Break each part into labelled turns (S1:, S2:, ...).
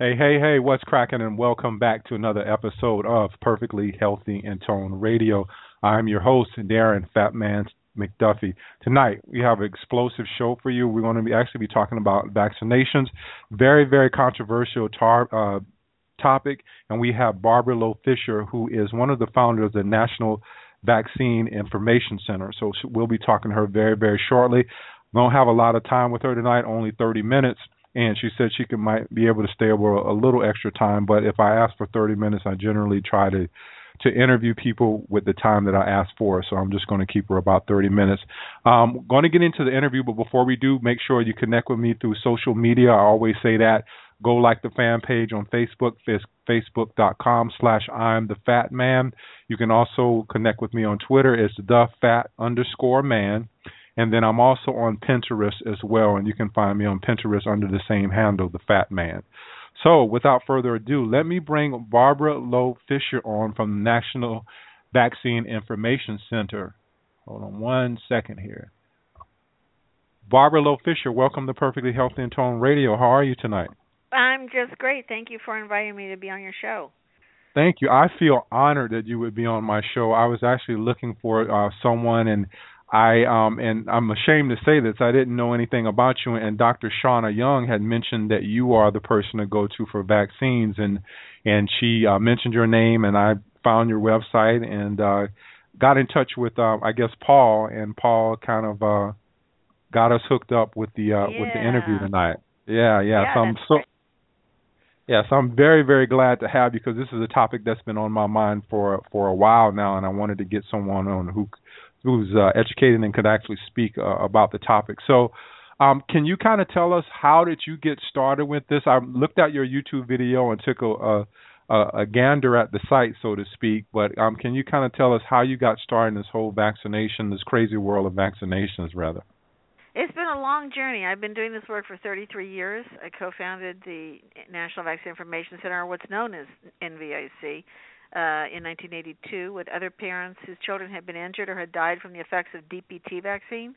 S1: Hey, hey, hey, what's cracking? And welcome back to another episode of Perfectly Healthy and Toned Radio. I'm your host, Darren Fatman McDuffie. Tonight we have an explosive show for you. We're going to be actually be talking about vaccinations. Very, very controversial tar, uh, topic, and we have Barbara Loe Fisher, who is one of the founders of the National Vaccine Information Center. So we'll be talking to her very, very shortly. We don't have a lot of time with her tonight, only 30 minutes, and she said she could might be able to stay over a little extra time. But if I ask for 30 minutes, I generally try to to interview people with the time that I ask for. So I'm just going to keep her about 30 minutes. Um, going to get into the interview, but before we do, make sure you connect with me through social media. I always say that Go like the fan page on Facebook, facebook.com slash I'm the Fat Man. You can also connect with me on Twitter. It's the Fat underscore Man. And then I'm also on Pinterest as well, and you can find me on Pinterest under the same handle, the Fat Man. So, without further ado, let me bring Barbara Loe Fisher on from the National Vaccine Information Center. Hold on one second here. Barbara Loe Fisher, welcome to Perfectly Healthy and Toned Radio. How are you tonight?
S2: I'm just great. Thank you for inviting me to be on your show.
S1: Thank you. I feel honored that you would be on my show. I was actually looking for uh, someone, and I um and I'm ashamed to say this. I didn't know anything about you, and Dr. Shauna Young had mentioned that you are the person to go to for vaccines, and and she uh, mentioned your name, and I found your website and uh, got in touch with uh, I guess Paul, and Paul kind of uh, got us hooked up with the uh,
S2: yeah.
S1: with the interview tonight. Yeah, yeah.
S2: yeah
S1: so I'm so
S2: great.
S1: Yes, I'm very, very glad to have you because this is a topic that's been on my mind for for a while now, and I wanted to get someone on who who's uh, educated and could actually speak uh, about the topic. So, um, can you kind of tell us how did you get started with this? I looked at your YouTube video and took a a, a gander at the site, so to speak. But um, can you kind of tell us how you got started in this whole vaccination, this crazy world of vaccinations, rather?
S2: It's been a long journey. I've been doing this work for 33 years. I co-founded the National Vaccine Information Center, what's known as NVIC, uh, in 1982 with other parents whose children had been injured or had died from the effects of DPT vaccine.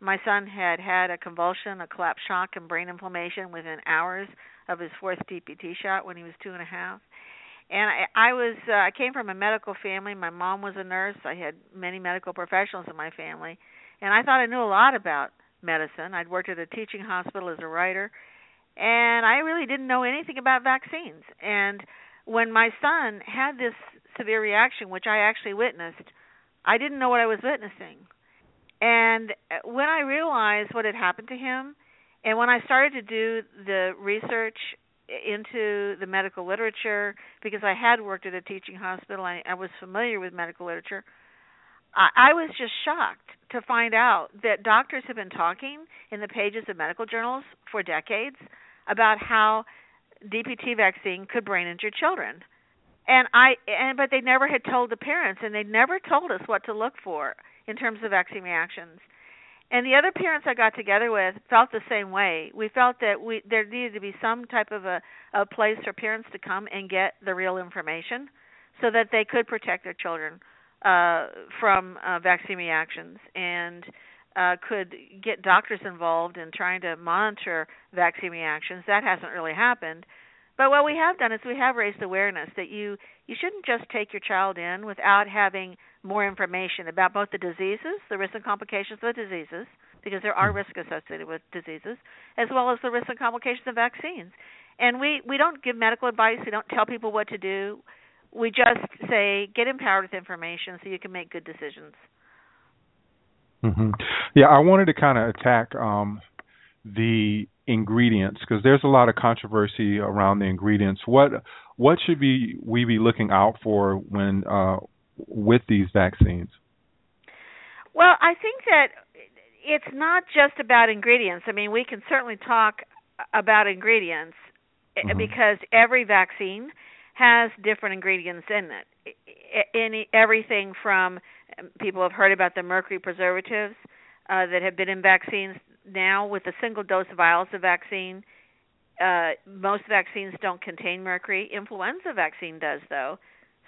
S2: My son had had a convulsion, a collapse shock, and brain inflammation within hours of his fourth DPT shot when he was two and a half. And I, I was uh, I came from a medical family. My mom was a nurse. I had many medical professionals in my family, and I thought I knew a lot about medicine. I'd worked at a teaching hospital as a writer, and I really didn't know anything about vaccines. And when my son had this severe reaction, which I actually witnessed, I didn't know what I was witnessing. And uh, when I realized what had happened to him, and when I started to do the research into the medical literature, because I had worked at a teaching hospital, I, I was familiar with medical literature. I, I was just shocked to find out that doctors have been talking in the pages of medical journals for decades about how DPT vaccine could brain injure children. And I and but they never had told the parents and they never told us what to look for in terms of vaccine reactions. And the other parents I got together with felt the same way. We felt that we there needed to be some type of a, a place for parents to come and get the real information so that they could protect their children uh, from uh, vaccine reactions and uh, could get doctors involved in trying to monitor vaccine reactions. That hasn't really happened. But what we have done is we have raised awareness that you you shouldn't just take your child in without having more information about both the diseases, the risks and complications of the diseases, because there are risks associated with diseases, as well as the risks and complications of vaccines. And we we don't give medical advice. We don't tell people what to do. We just say get empowered with information so you can make good decisions.
S1: Mm-hmm. Yeah, I wanted to kind of attack um, the ingredients because there's a lot of controversy around the ingredients. What what should be we be looking out for when uh, with these vaccines?
S2: Well, I think that it's not just about ingredients. I mean, we can certainly talk about ingredients mm-hmm. because every vaccine has different ingredients in it. Any everything from people have heard about the mercury preservatives uh, that have been in vaccines. Now, with a single dose vials of vaccine, uh, most vaccines don't contain mercury. Influenza vaccine does, though.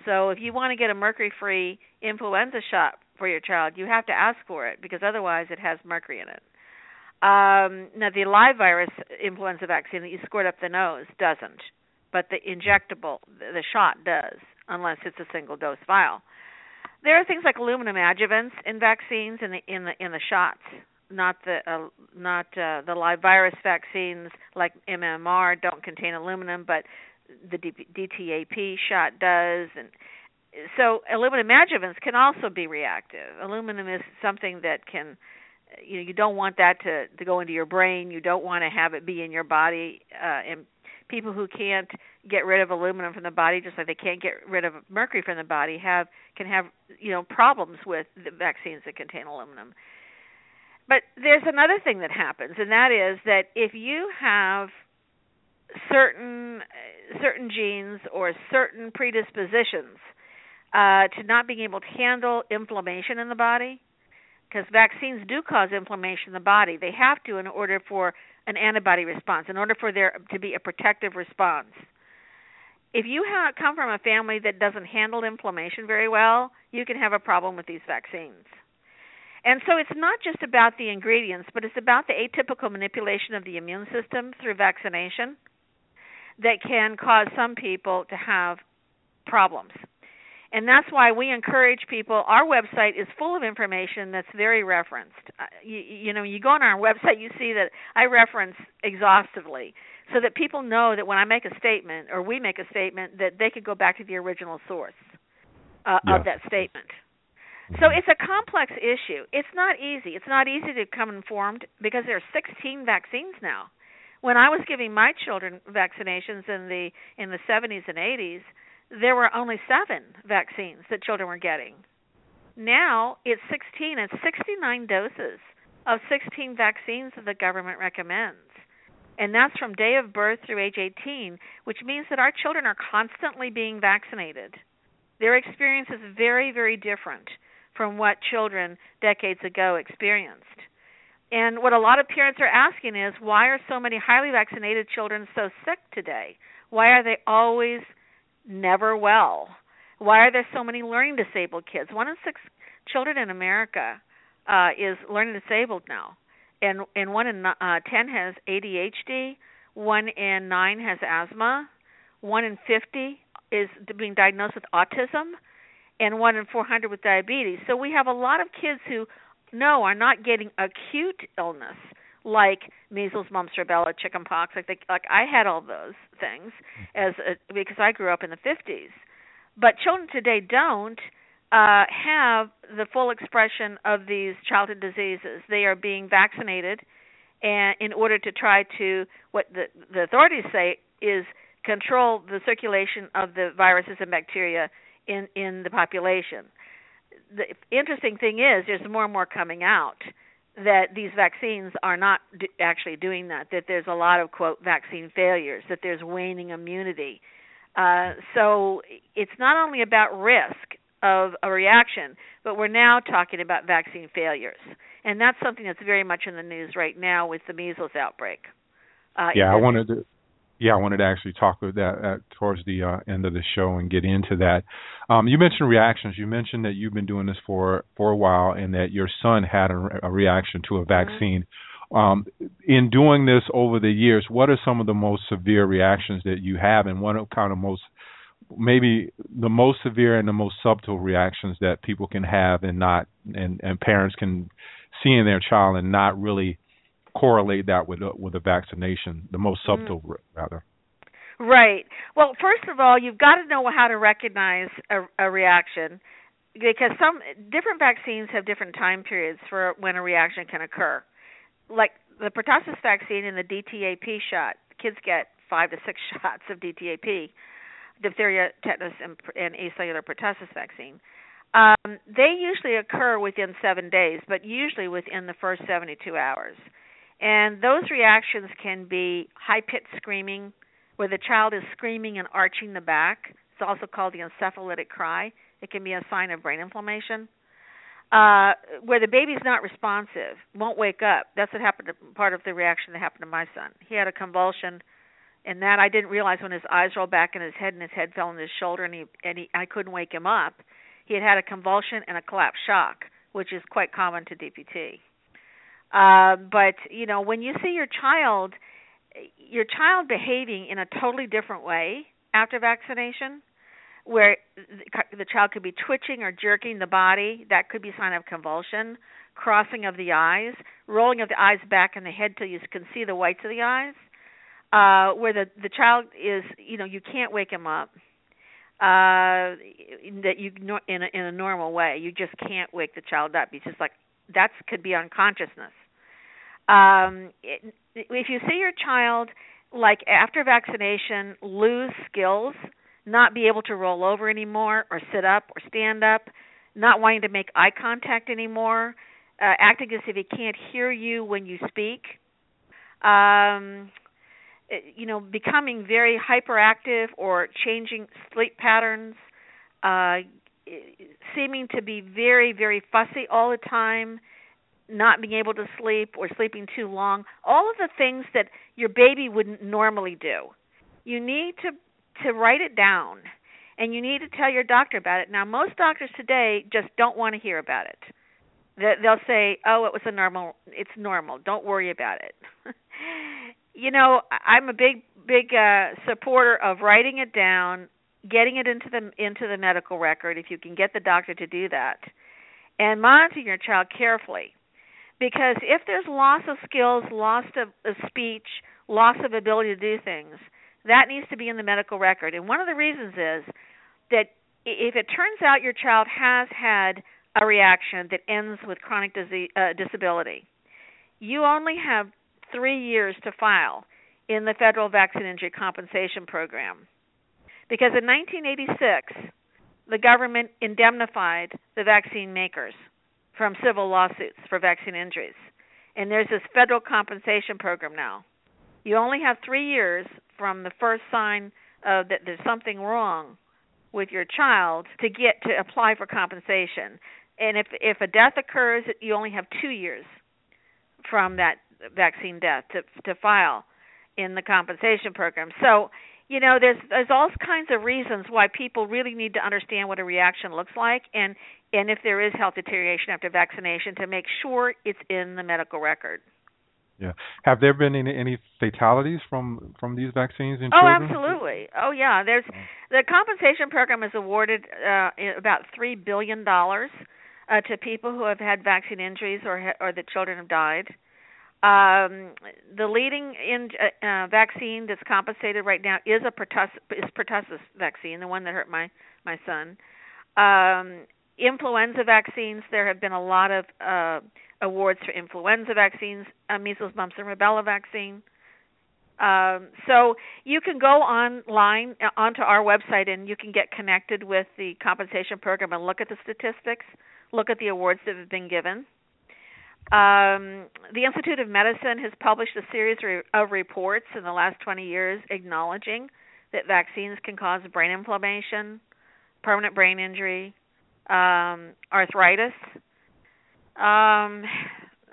S2: So, if you want to get a mercury-free influenza shot for your child, you have to ask for it because otherwise it has mercury in it. Um, now, the live virus influenza vaccine that you squirt up the nose doesn't, but the injectable, the shot does, unless it's a single dose vial. There are things like aluminum adjuvants in vaccines in the in the in the shots, not the uh, not uh, the live virus vaccines like MMR don't contain aluminum, but the DTaP shot does, and so aluminum adjuvants can also be reactive. Aluminum is something that can you know you don't want that to to go into your brain. You don't want to have it be in your body. Uh, and people who can't get rid of aluminum from the body, just like they can't get rid of mercury from the body, have can have you know problems with the vaccines that contain aluminum. But there's another thing that happens, and that is that if you have certain certain genes or certain predispositions uh, to not being able to handle inflammation in the body, because vaccines do cause inflammation in the body. They have to in order for an antibody response, in order for there to be a protective response. If you come from a family that doesn't handle inflammation very well, you can have a problem with these vaccines. And so it's not just about the ingredients, but it's about the atypical manipulation of the immune system through vaccination that can cause some people to have problems. And that's why we encourage people. Our website is full of information that's very referenced. Uh, you, you know, you go on our website, you see that I reference exhaustively so that people know that when I make a statement or we make a statement that they could go back to the original source uh, yeah. of that statement. So mm-hmm. it's a complex issue. It's not easy. It's not easy to come informed because there are 16 vaccines now. When I was giving my children vaccinations in the in the 70s and 80s, there were only 7 vaccines that children were getting. Now it's 16 and 69 doses of 16 vaccines that the government recommends. And that's from day of birth through age 18, which means that our children are constantly being vaccinated. Their experience is very, very different from what children decades ago experienced. And what a lot of parents are asking is why are so many highly vaccinated children so sick today? Why are they always never well? Why are there so many learning disabled kids? One in six children in America uh, is learning disabled now, and and one in uh, ten has ADHD. One in nine has asthma. One in fifty is being diagnosed with autism and one in 400 with diabetes. So we have a lot of kids who no are not getting acute illness like measles, mumps, rubella, chickenpox. Like they, like I had all those things as a, because I grew up in the 50s. But children today don't uh, have the full expression of these childhood diseases. They are being vaccinated, and in order to try to what the the authorities say is control the circulation of the viruses and bacteria in in the population. The interesting thing is, there's more and more coming out that these vaccines are not actually doing that. That there's a lot of quote vaccine failures. That there's waning immunity. Uh, so it's not only about risk of a reaction, but we're now talking about vaccine failures, and that's something that's very much in the news right now with the measles outbreak.
S1: Uh, yeah, I wanted to yeah, I wanted to actually talk about that at, towards the uh, end of the show and get into that. Um, you mentioned reactions. You mentioned that you've been doing this for for a while, and that your son had a, a reaction to a mm-hmm. vaccine. Mm-hmm. Um, in doing this over the years, what are some of the most severe reactions that you have, and what are kind of most maybe the most severe and the most subtle reactions that people can have and not and and parents can see in their child and not really correlate that with a, with a vaccination, the most mm. subtle mm. rather.
S2: Right. Well, first of all, you've got to know how to recognize a, a reaction because some different vaccines have different time periods for when a reaction can occur. Like the pertussis vaccine and the DTaP shot, kids get five to six shots of DTaP, diphtheria, tetanus, and, and acellular pertussis vaccine. Um, they usually occur within seven days, but usually within the first 72 hours. And those reactions can be high pitched screaming, where the child is screaming and arching the back. It's also called the encephalitic cry. It can be a sign of brain inflammation. Uh, where the baby's not responsive, won't wake up. That's what happened. To, part of the reaction that happened to my son. He had a convulsion, and that I didn't realize when his eyes rolled back in his head and his head fell on his shoulder, and he and he I couldn't wake him up. He had had a convulsion and a collapsed shock, which is quite common to DPT. Uh, but you know, when you see your child, your child behaving in a totally different way after vaccination, where the child could be twitching or jerking the body, that could be sign of convulsion, crossing of the eyes, rolling of the eyes back in the head till you can see the whites of the eyes, uh, where the the child is, you know, you can't wake him up. Uh, that you in a, in a normal way, you just can't wake the child up. He's just like that could be unconsciousness. Um, it, if you see your child like after vaccination lose skills, not be able to roll over anymore or sit up or stand up, not wanting to make eye contact anymore, uh, acting as if he can't hear you when you speak, um, you know, becoming very hyperactive or changing sleep patterns, uh, seeming to be very, very fussy all the time, not being able to sleep or sleeping too long, all of the things that your baby wouldn't normally do. You need to to write it down and you need to tell your doctor about it. Now most doctors today just don't want to hear about it. They'll say, "Oh, it was a normal it's normal. Don't worry about it." you know, I'm a big big uh supporter of writing it down, getting it into the into the medical record if you can get the doctor to do that. And monitoring your child carefully because if there's loss of skills, loss of, of speech, loss of ability to do things, that needs to be in the medical record. And one of the reasons is that if it turns out your child has had a reaction that ends with chronic disease, uh, disability, you only have three years to file in the federal vaccine injury compensation program. Because in 1986, the government indemnified the vaccine makers from civil lawsuits for vaccine injuries. And there's this federal compensation program now. You only have three years from the first sign of that there's something wrong with your child to get to apply for compensation. And if if a death occurs, you only have two years from that vaccine death to to file in the compensation program. So you know there's there's all kinds of reasons why people really need to understand what a reaction looks like and and if there is health deterioration after vaccination to make sure it's in the medical record.
S1: Yeah. Have there been any, any fatalities from from these vaccines in
S2: oh,
S1: children?
S2: Oh, absolutely. Oh, yeah. There's the compensation program is awarded uh, about three billion dollars uh, to people who have had vaccine injuries or or the children have died. Um, the leading in uh, uh, vaccine that's compensated right now is a pertussis, is pertussis vaccine, the one that hurt my my son. Um, influenza vaccines, there have been a lot of uh, awards for influenza vaccines, uh, measles, mumps, and rubella vaccine. Um, so you can go online uh, onto our website and you can get connected with the compensation program and look at the statistics, look at the awards that have been given. Um, the Institute of Medicine has published a series of reports in the last 20 years acknowledging that vaccines can cause brain inflammation, permanent brain injury, um, arthritis, um,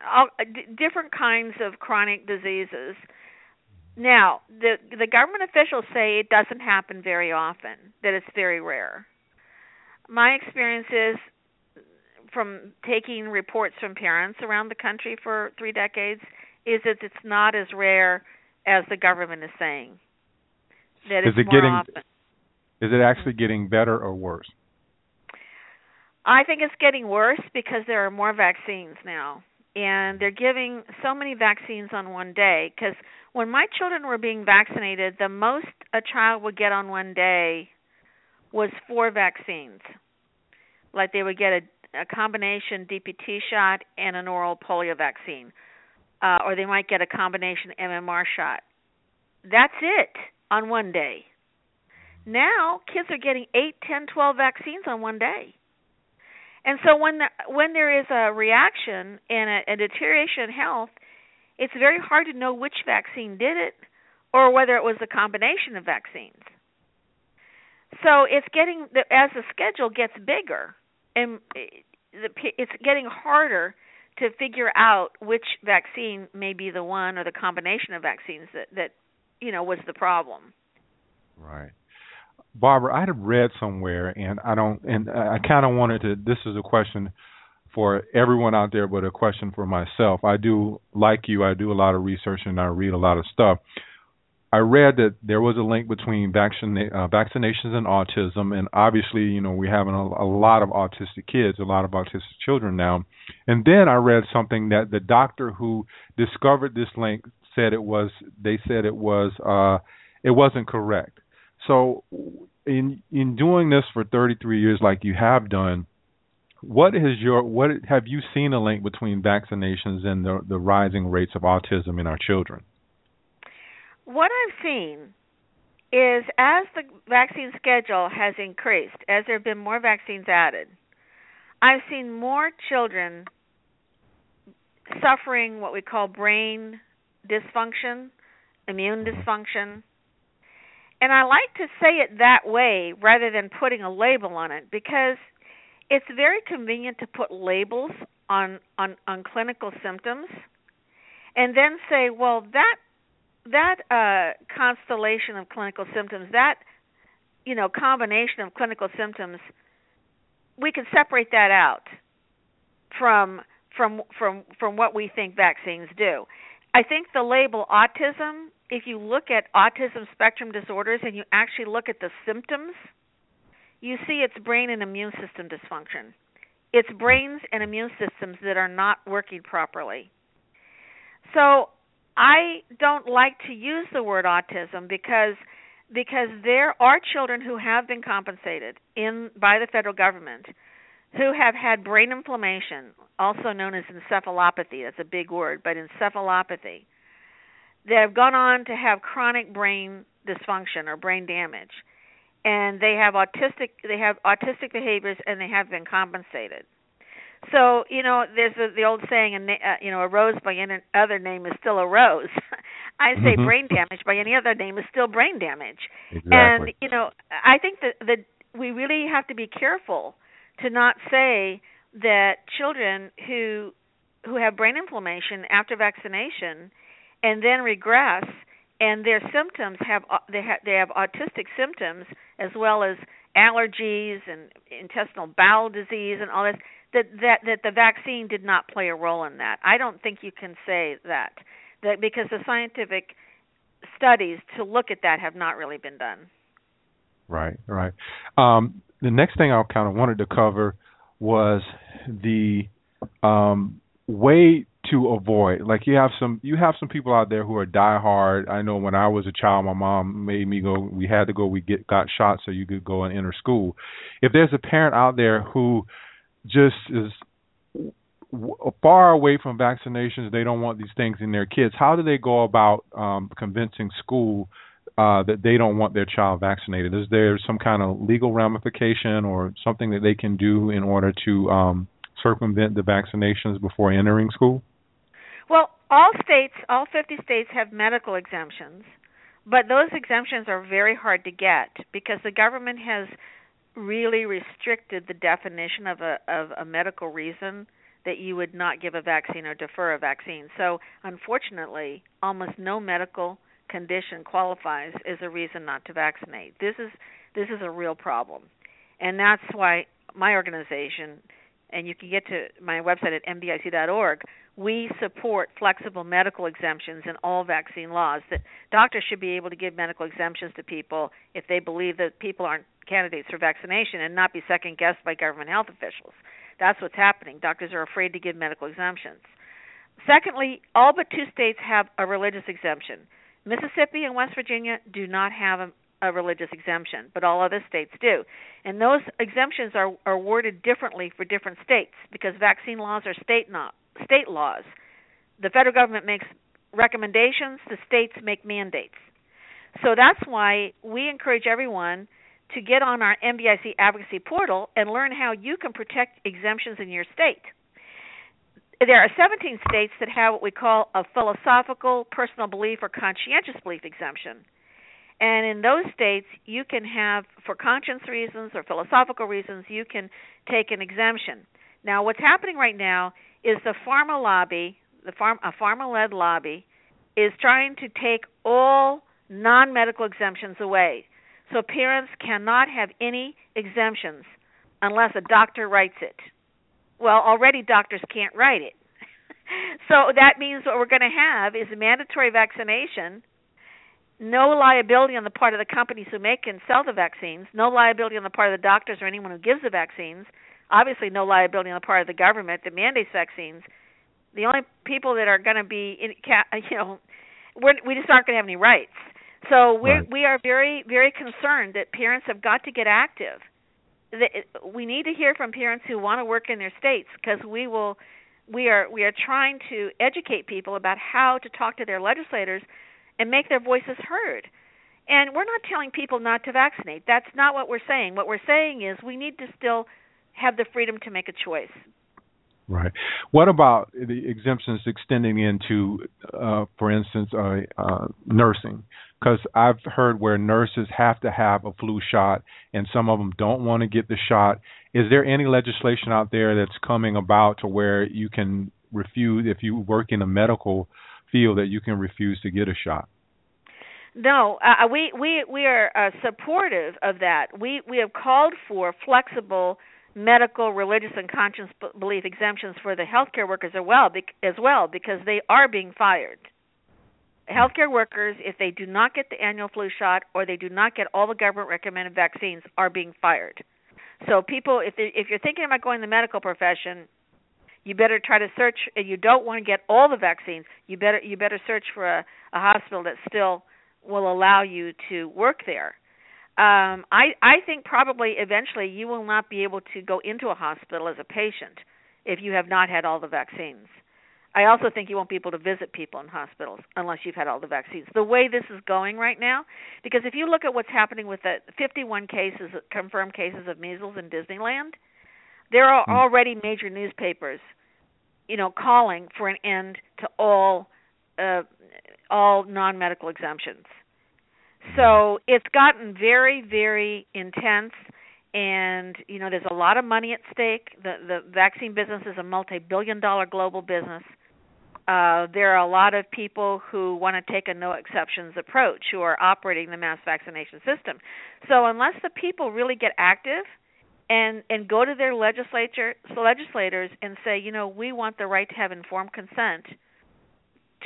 S2: all, d- different kinds of chronic diseases. Now, the the government officials say it doesn't happen very often; that it's very rare. My experience is from taking reports from parents around the country for three decades is that it's not as rare as the government is saying. That
S1: is
S2: it's
S1: it getting?
S2: often.
S1: Is it actually getting better or worse?
S2: I think it's getting worse because there are more vaccines now. And they're giving so many vaccines on one day. Because when my children were being vaccinated, the most a child would get on one day was four vaccines. Like they would get a, a combination DPT shot and an oral polio vaccine, uh, or they might get a combination MMR shot. That's it on one day. Now kids are getting eight, ten, twelve vaccines on one day. And so when the, when there is a reaction and a, a deterioration in health, it's very hard to know which vaccine did it or whether it was a combination of vaccines. So it's getting as the schedule gets bigger and it's getting harder to figure out which vaccine may be the one or the combination of vaccines that that you know was the problem.
S1: Right. Barbara, I had read somewhere, and I don't, and I kind of wanted to. This is a question for everyone out there, but a question for myself. I do, like you, I do a lot of research and I read a lot of stuff. I read that there was a link between vaccina- uh, vaccinations and autism, and obviously, you know, we're having a, a lot of autistic kids, a lot of autistic children now. And then I read something that the doctor who discovered this link said it was. They said it was. Uh, it wasn't correct. So, in in doing this for 33 years, like you have done, what is your what have you seen a link between vaccinations and the the rising rates of autism in our children?
S2: What I've seen is as the vaccine schedule has increased, as there have been more vaccines added, I've seen more children suffering what we call brain dysfunction, immune dysfunction, and I like to say it that way rather than putting a label on it because it's very convenient to put labels on on on clinical symptoms and then say, well, that that uh constellation of clinical symptoms, that you know, combination of clinical symptoms, we can separate that out from from from from what we think vaccines do. I think the label autism if you look at autism spectrum disorders and you actually look at the symptoms, you see it's brain and immune system dysfunction. It's brains and immune systems that are not working properly. So I don't like to use the word autism because because there are children who have been compensated in by the federal government who have had brain inflammation, also known as encephalopathy. That's a big word, but encephalopathy that have gone on to have chronic brain dysfunction or brain damage and they have autistic they have autistic behaviors and they have been compensated so you know there's a, the old saying a uh, you know a rose by any other name is still a rose i say
S1: mm-hmm.
S2: brain damage by any other name is still brain damage
S1: exactly.
S2: and you know i think that that we really have to be careful to not say that children who who have brain inflammation after vaccination and then regress and their symptoms have uh, they have they have autistic symptoms as well as allergies and intestinal bowel disease and all this that that that the vaccine did not play a role in that. I don't think you can say that that because the scientific studies to look at that have not really been done.
S1: Right, right. Um, the next thing I kind of wanted to cover was the um, way to avoid. Like you have some you have some people out there who are diehard. I know when I was a child, my mom made me go. We had to go. We get got shot so you could go and enter school. If there's a parent out there who just is far away from vaccinations, they don't want these things in their kids. How do they go about um, convincing school uh, that they don't want their child vaccinated? Is there some kind of legal ramification or something that they can do in order to um, circumvent the vaccinations before entering school?
S2: Well, all states, all 50 states have medical exemptions, but those exemptions are very hard to get because the government has really restricted the definition of a of a medical reason that you would not give a vaccine or defer a vaccine. So, unfortunately, almost no medical condition qualifies as a reason not to vaccinate. This is this is a real problem. And that's why my organization and you can get to my website at nvic.org we support flexible medical exemptions in all vaccine laws. That doctors should be able to give medical exemptions to people if they believe that people aren't candidates for vaccination and not be second guessed by government health officials. That's what's happening. Doctors are afraid to give medical exemptions. Secondly, all but two states have a religious exemption. Mississippi and West Virginia do not have a, a religious exemption, but all other states do. And those exemptions are, are worded differently for different states because vaccine laws are state not, state laws. The federal government makes recommendations, the states make mandates. So that's why we encourage everyone to get on our NVIC advocacy portal and learn how you can protect exemptions in your state. There are 17 states that have what we call a philosophical, personal belief, or conscientious belief exemption. And in those states, you can have, for conscience reasons or philosophical reasons, you can take an exemption. Now, what's happening right now is the pharma lobby, the a pharma-led lobby, is trying to take all non-medical exemptions away. So parents cannot have any exemptions unless a doctor writes it. Well, already doctors can't write it. so that means what we're going to have is a mandatory vaccination, no liability on the part of the companies who make and sell the vaccines, no liability on the part of the doctors or anyone who gives the vaccines, obviously no liability on the part of the government that mandates vaccines. The only people that are going to be in, you know, we're, we just aren't going to have any rights. So we
S1: right.
S2: we are very very concerned that parents have got to get active. We need to hear from parents who want to work in their states because we will we are we are trying to educate people about how to talk to their legislators and make their voices heard. And we're not telling people not to vaccinate. That's not what we're saying. What we're saying is we need to still have the freedom to make a choice.
S1: Right. What about the exemptions extending into, uh, for instance, uh, uh, nursing? Because I've heard where nurses have to have a flu shot, and some of them don't want to get the shot. Is there any legislation out there that's coming about to where you can refuse, if you work in a medical field, that you can refuse to get a shot?
S2: No, uh, we we we are uh, supportive of that. We we have called for flexible medical, religious, and conscience belief exemptions for the healthcare workers as well, as well because they are being fired. Healthcare workers, if they do not get the annual flu shot or they do not get all the government recommended vaccines, are being fired. So people, if they, if you're thinking about going to the medical profession, you better try to search. And you don't want to get all the vaccines. You better you better search for a, a hospital that still will allow you to work there um, I I think probably eventually you will not be able to go into a hospital as a patient if you have not had all the vaccines. I also think you won't be able to visit people in hospitals unless you've had all the vaccines. The way this is going right now, because if you look at what's happening with the 51 cases, confirmed cases of measles in Disneyland, there are hmm. already major newspapers, you know, calling for an end to all uh, all non-medical exemptions. So it's gotten very, very intense, and you know there's a lot of money at stake. The the vaccine business is a multi-billion-dollar global business. Uh, there are a lot of people who want to take a no exceptions approach who are operating the mass vaccination system. So unless the people really get active and and go to their legislature legislators and say, you know, we want the right to have informed consent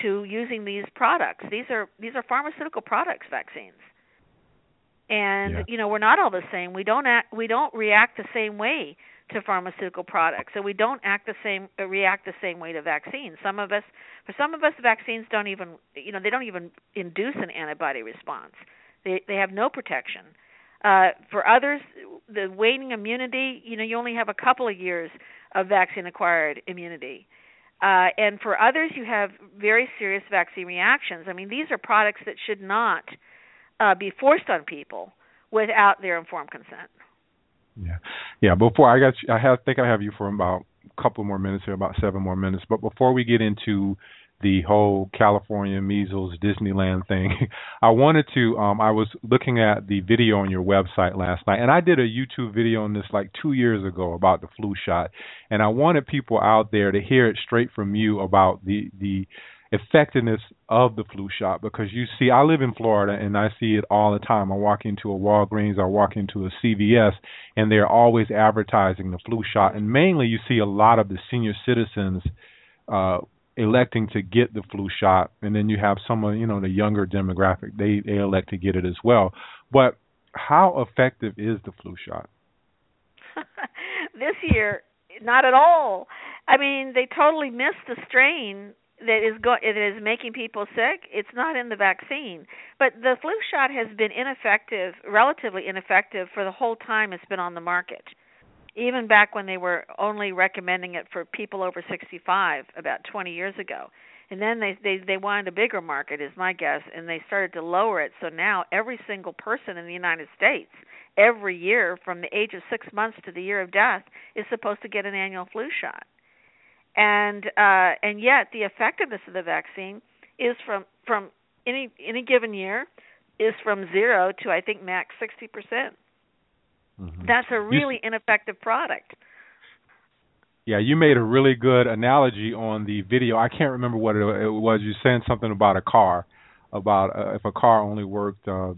S2: to using these products. These are these are pharmaceutical products, vaccines. And
S1: yeah.
S2: you know, we're not all the same. We don't act we don't react the same way to pharmaceutical products. So we don't act the same uh, react the same way to vaccines. Some of us for some of us vaccines don't even you know, they don't even induce an antibody response. They they have no protection. Uh, for others, the waning immunity, you know, you only have a couple of years of vaccine acquired immunity. Uh, and for others, you have very serious vaccine reactions. I mean, these are products that should not uh, be forced on people without their informed consent.
S1: Yeah, yeah. Before I got, you, I have, think I have you for about a couple more minutes here, about seven more minutes. But before we get into the whole California measles Disneyland thing. I wanted to um I was looking at the video on your website last night and I did a YouTube video on this like 2 years ago about the flu shot and I wanted people out there to hear it straight from you about the the effectiveness of the flu shot because you see I live in Florida and I see it all the time. I walk into a Walgreens, I walk into a CVS and they're always advertising the flu shot and mainly you see a lot of the senior citizens uh electing to get the flu shot, and then you have some of you know the younger demographic they they elect to get it as well. But how effective is the flu shot?
S2: this year, not at all. I mean, they totally missed the strain that is go- that is making people sick, it's not in the vaccine. But the flu shot has been ineffective, relatively ineffective, for the whole time it's been on the market. Even back when they were only recommending it for people over 65, about 20 years ago, and then they they they wanted a bigger market, is my guess, and they started to lower it. So now every single person in the United States, every year from the age of six months to the year of death, is supposed to get an annual flu shot and uh, and yet the effectiveness of the vaccine is from from any any given year is from zero to I think max sixty percent.
S1: Mm-hmm.
S2: That's a really ineffective product.
S1: Yeah, you made a really good analogy on the video. I can't remember what it, it was. You saying something about a car, about uh, if a car only worked uh,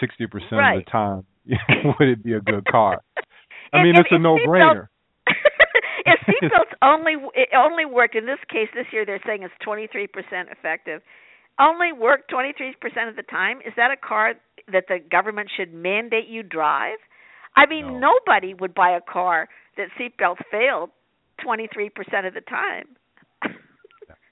S1: sixty uh, percent
S2: right.
S1: of the time, would it be a good car? I mean, it's a no-brainer.
S2: Seatbelts only it only worked in this case this year, they're saying it's 23% effective. Only work 23% of the time. Is that a car that the government should mandate you drive? I mean,
S1: No.
S2: nobody would buy a car that seatbelts failed 23% of the time.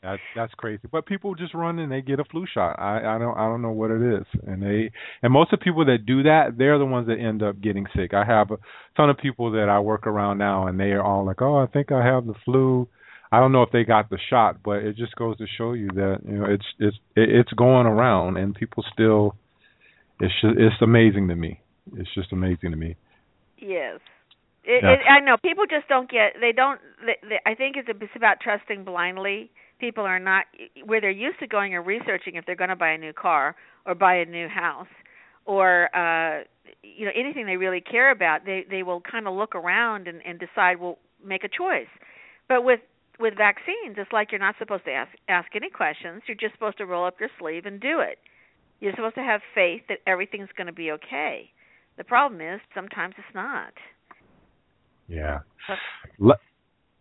S1: That's that's crazy. But people just run and they get a flu shot. I I don't I don't know what it is. And they and most of the people that do that, they're the ones that end up getting sick. I have a ton of people that I work around now and they are all like, "Oh, I think I have the flu." I don't know if they got the shot, but it just goes to show you that, you know, it's it's it's going around and people still it's just, it's amazing to me. It's just amazing to me.
S2: Yes. It,
S1: Yeah.
S2: it, I know people just don't get. They don't. They, they, I think it's, it's about trusting blindly. People are not where they're used to going and researching if they're going to buy a new car or buy a new house or uh you know anything they really care about. They they will kind of look around and, and decide. Well, make a choice. But with with vaccines, it's like you're not supposed to ask ask any questions. You're just supposed to roll up your sleeve and do it. You're supposed to have faith that everything's going to be okay. The problem is sometimes it's not.
S1: Yeah. La-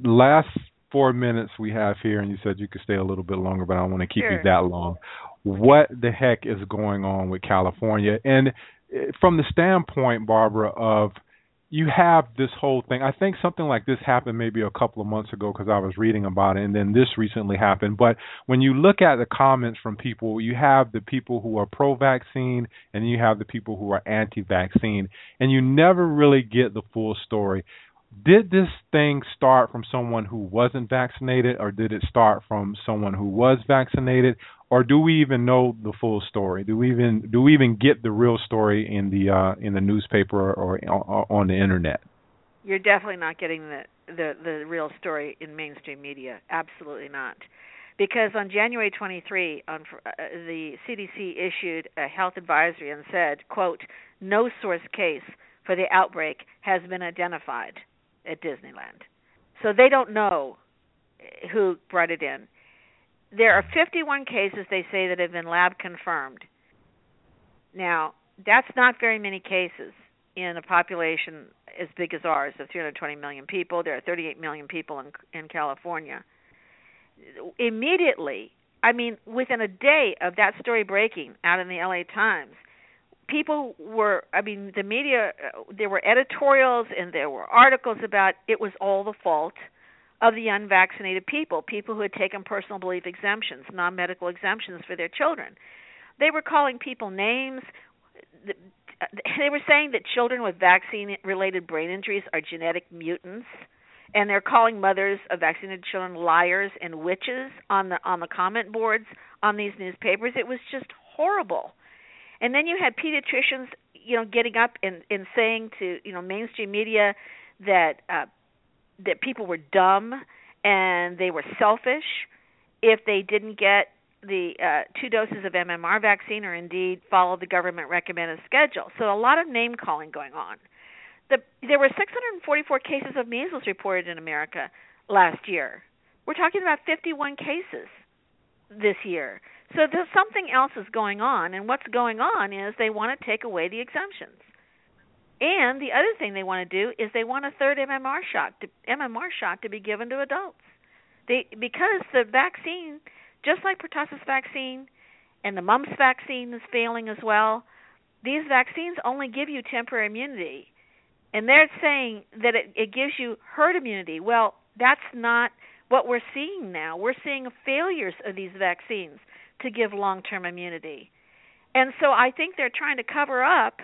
S1: last four minutes we have here, and you said you could stay a little bit longer, but I don't want to keep
S2: Sure.
S1: you that long. What the heck is going on with California? And eh, from the standpoint, Barbara, of you have this whole thing. I think something like this happened maybe a couple of months ago because I was reading about it, and then this recently happened. But when you look at the comments from people, you have the people who are pro-vaccine, and you have the people who are anti-vaccine, and you never really get the full story. Did this thing start from someone who wasn't vaccinated, or did it start from someone who was vaccinated, or do we even know the full story? Do we even do we even get the real story in the uh, in the newspaper or, or on the internet?
S2: You're definitely not getting the the the real story in mainstream media. Absolutely not. Because on January 23, on uh, the CDC issued a health advisory and said, "quote No source case for the outbreak has been identified at Disneyland." So they don't know who brought it in. There are 51 cases they say that have been lab confirmed. Now, that's not very many cases in a population as big as ours of 320 million people. There are 38 million people in in California. Immediately, I mean, within a day of that story breaking out in the LA Times, people were I mean, the media uh, there were editorials and there were articles about it was all the fault of the unvaccinated people, people who had taken personal belief exemptions, non-medical exemptions for their children. They were calling people names. They were saying that children with vaccine-related brain injuries are genetic mutants, and they're calling mothers of vaccinated children liars and witches on the on the comment boards on these newspapers. It was just horrible. And then you had pediatricians, you know, getting up and and saying to you know mainstream media that uh, that people were dumb and they were selfish if they didn't get the uh, two doses of MMR vaccine or indeed follow the government recommended schedule. So a lot of name calling going on. The, there were 644 cases of measles reported in America last year. We're talking about 51 cases this year. So there's something else is going on, and what's going on is they want to take away the exemptions. And the other thing they want to do is they want a third MMR shot, to, MMR shot to be given to adults. They because the vaccine, just like pertussis vaccine and the mumps vaccine is failing as well, these vaccines only give you temporary immunity. And they're saying that it, it gives you herd immunity. Well, that's not what we're seeing now. We're seeing failures of these vaccines to give long-term immunity. And so I think they're trying to cover up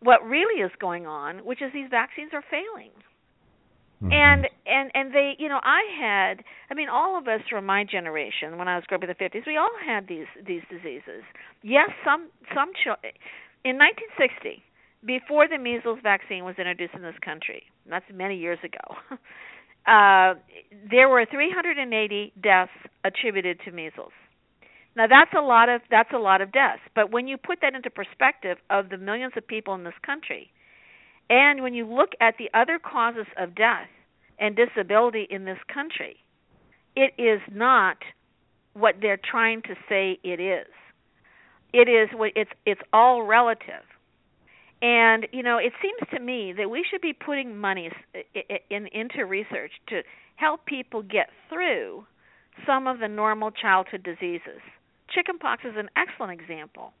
S2: what really is going on, which is these vaccines are failing. Mm-hmm. And and and they, you know, I had, I mean, all of us from my generation, when I was growing up in the fifties, we all had these these diseases. Yes, some some children. In 1960, before the measles vaccine was introduced in this country, that's many years ago. Uh, there were 380 deaths attributed to measles. Now that's a lot of that's a lot of deaths, but when you put that into perspective of the millions of people in this country, and when you look at the other causes of death and disability in this country, it is not what they're trying to say it is. It is what it's it's all relative. And you know, it seems to me that we should be putting monies in, into research to help people get through some of the normal childhood diseases chickenpox is an excellent example.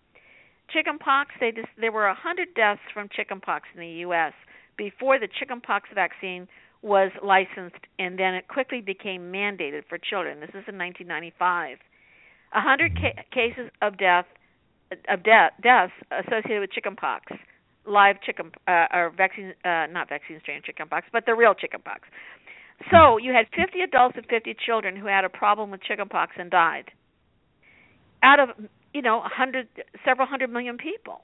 S2: Chickenpox, they just, there were 100 deaths from chickenpox in the U.S. before the chickenpox vaccine was licensed, and then it quickly became mandated for children. This is in 1995. 100 ca- cases of death of death deaths associated with chickenpox, live chicken uh, or vaccine, uh, not vaccine strain chickenpox, but the real chickenpox. So you had 50 adults and 50 children who had a problem with chickenpox and died out of you know a hundred several hundred million people.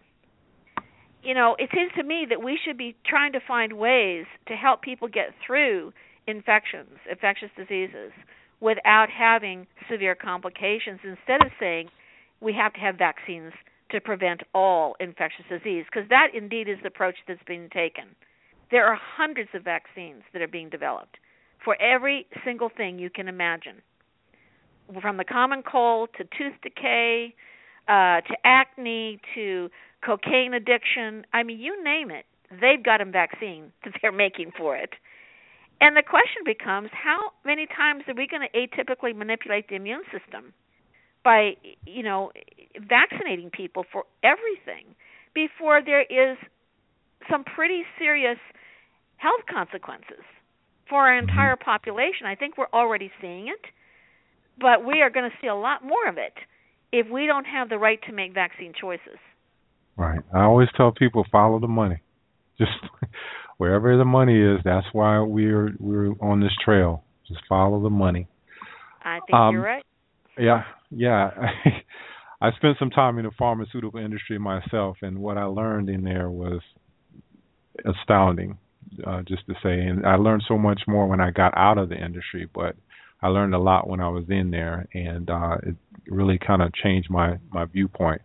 S2: You know it seems to me that we should be trying to find ways to help people get through infections infectious diseases without having severe complications instead of saying we have to have vaccines to prevent all infectious disease because that indeed is the approach that's being taken. There are hundreds of vaccines that are being developed for every single thing you can imagine from the common cold to tooth decay uh, to acne to cocaine addiction. I mean, you name it, they've got a vaccine that they're making for it. And the question becomes how many times are we going to atypically manipulate the immune system by, you know, vaccinating people for everything before there is some pretty serious health consequences for our mm-hmm. entire population? I think we're already seeing it but we are going to see a lot more of it if we don't have the right to make vaccine choices.
S1: Right. I always tell people follow the money. Just wherever the money is, that's why we're we're on this trail. Just follow the money.
S2: I think um, you're right.
S1: Yeah, yeah. I spent some time in the pharmaceutical industry myself, and what I learned in there was astounding, uh, just to say. And I learned so much more when I got out of the industry. But I learned a lot when I was in there, and uh, it really kind of changed my my viewpoint.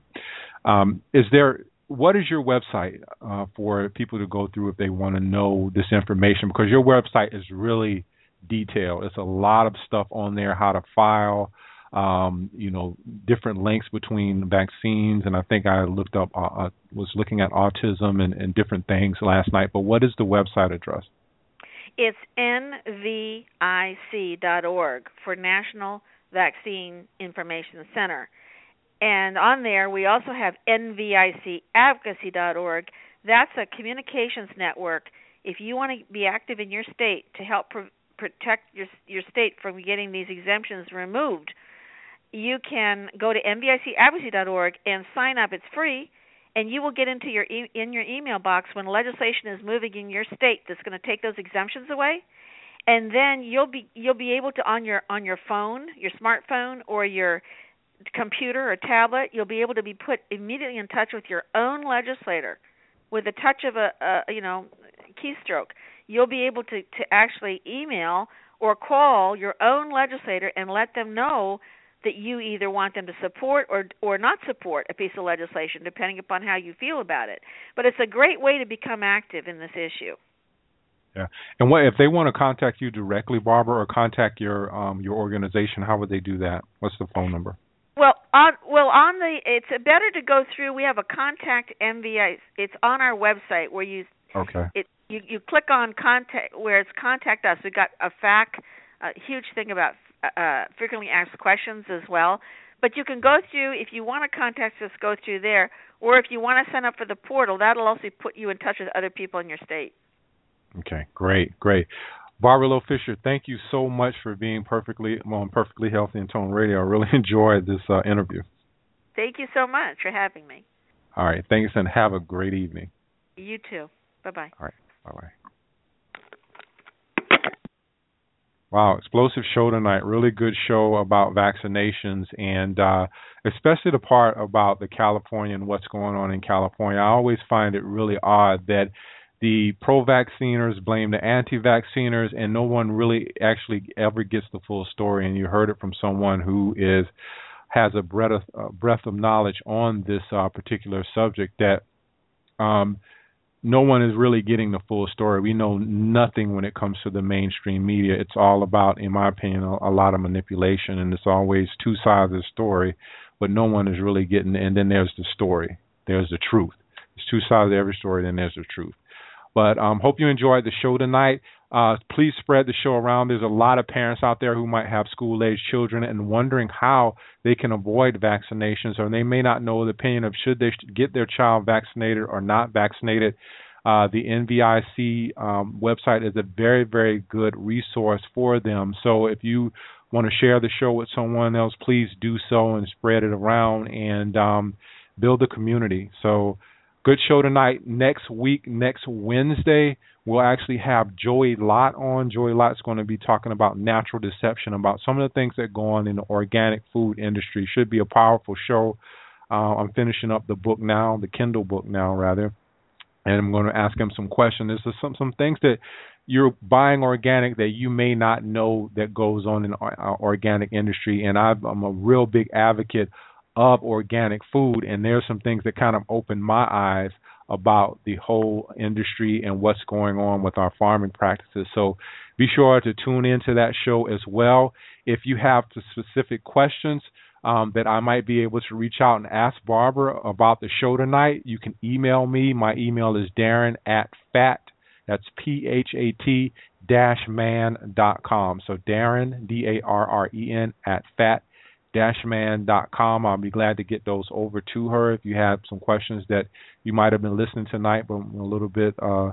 S1: Um, is there what is your website uh, for people to go through if they want to know this information? Because your website is really detailed. It's a lot of stuff on there, how to file, um, you know, different links between vaccines. And I think I looked up, uh, uh was looking at autism and, and different things last night. But what is the website address?
S2: It's nvic.org for National Vaccine Information Center. And on there, we also have nvicadvocacy.org. That's a communications network. If you want to be active in your state to help pro- protect your your state from getting these exemptions removed, you can go to nvicadvocacy.org and sign up. It's free and you will get into your e- in your email box when legislation is moving in your state that's going to take those exemptions away. And then you'll be you'll be able to on your on your phone your smartphone or your computer or tablet you'll be able to be put immediately in touch with your own legislator with a touch of a, a you know keystroke. You'll be able to to actually email or call your own legislator and let them know that you either want them to support or or not support a piece of legislation depending upon how you feel about it. But it's a great way to become active in this issue.
S1: Yeah. And what if they want to contact you directly barbara or contact your um your organization how would they do that? What's the phone number?
S2: Well on well on the it's better to go through we have a contact mvi it's on our website where you
S1: okay.
S2: it you you click on contact where it's contact us. We've got a fac a huge thing about uh, frequently asked questions as well. But you can go through if you want to contact us, go through there, or if you want to sign up for the portal, that'll also put you in touch with other people in your state.
S1: Okay, great, great. Barbara Loe Fisher, thank you so much for being perfectly on Perfectly Healthy and Toned Radio. I really enjoyed this uh, interview.
S2: Thank you so much for having me.
S1: All right. Thanks and have a great evening.
S2: You too. Bye bye.
S1: All right. Bye bye. Wow, explosive show tonight. Really good show about vaccinations and uh, especially the part about the California and what's going on in California. I always find it really odd that the pro vacciners blame the anti vacciners and no one really actually ever gets the full story. And you heard it from someone who is has a breadth of, uh, breadth of knowledge on this uh, particular subject that um, no one is really getting the full story. We know nothing when it comes to the mainstream media. It's all about, in my opinion, a, a lot of manipulation, and it's always two sides of the story, but no one is really getting. And then there's the story. There's the truth. There's two sides of every story. Then there's the truth. But um, hope you enjoyed the show tonight. Uh, please spread the show around. There's a lot of parents out there who might have school age children and wondering how they can avoid vaccinations, or they may not know the opinion of should they get their child vaccinated or not vaccinated. Uh, the NVIC um, website is a very, very good resource for them. So if you want to share the show with someone else, please do so and spread it around and um, build a community. So good show tonight. Next week, next Wednesday, we'll actually have Joey Lott on. Joey Lott's going to be talking about natural deception, about some of the things that go on in the organic food industry. Should be a powerful show. Uh, I'm finishing up the book now, the Kindle book now, rather, and I'm going to ask him some questions. There's some some things that you're buying organic that you may not know that goes on in uh, organic industry, and i I'm a real big advocate of organic food, and there's some things that kind of opened my eyes about the whole industry and what's going on with our farming practices. So be sure to tune into that show as well. If you have specific questions um, that I might be able to reach out and ask Barbara about the show tonight, you can email me. My email is Darren at fat. That's P H A T dash man dot com. So Darren D A R R E N at fat dashman.com. I'll be glad to get those over to her if you have some questions that you might have been listening tonight, but I'm a little bit uh,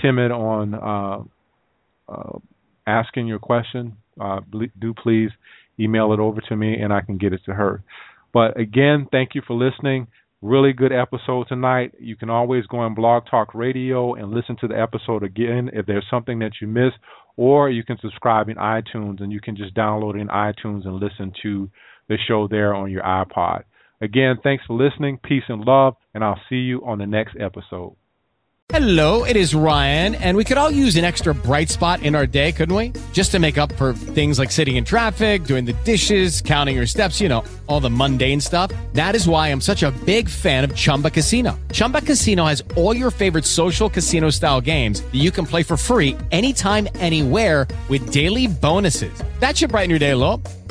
S1: timid on uh, uh, asking your question. Uh, do please email it over to me and I can get it to her. But again, thank you for listening. Really good episode tonight. You can always go on Blog Talk Radio and listen to the episode again if there's something that you missed, or you can subscribe in iTunes and you can just download in iTunes and listen to the show there on your iPod. Again, thanks for listening. Peace and love, and I'll see you on the next episode.
S3: Hello, it is Ryan, and we could all use an extra bright spot in our day, couldn't we? Just to make up for things like sitting in traffic, doing the dishes, counting your steps, you know, all the mundane stuff. That is why I'm such a big fan of Chumba Casino. Chumba Casino has all your favorite social casino style games that you can play for free anytime, anywhere with daily bonuses. That should brighten your day a little.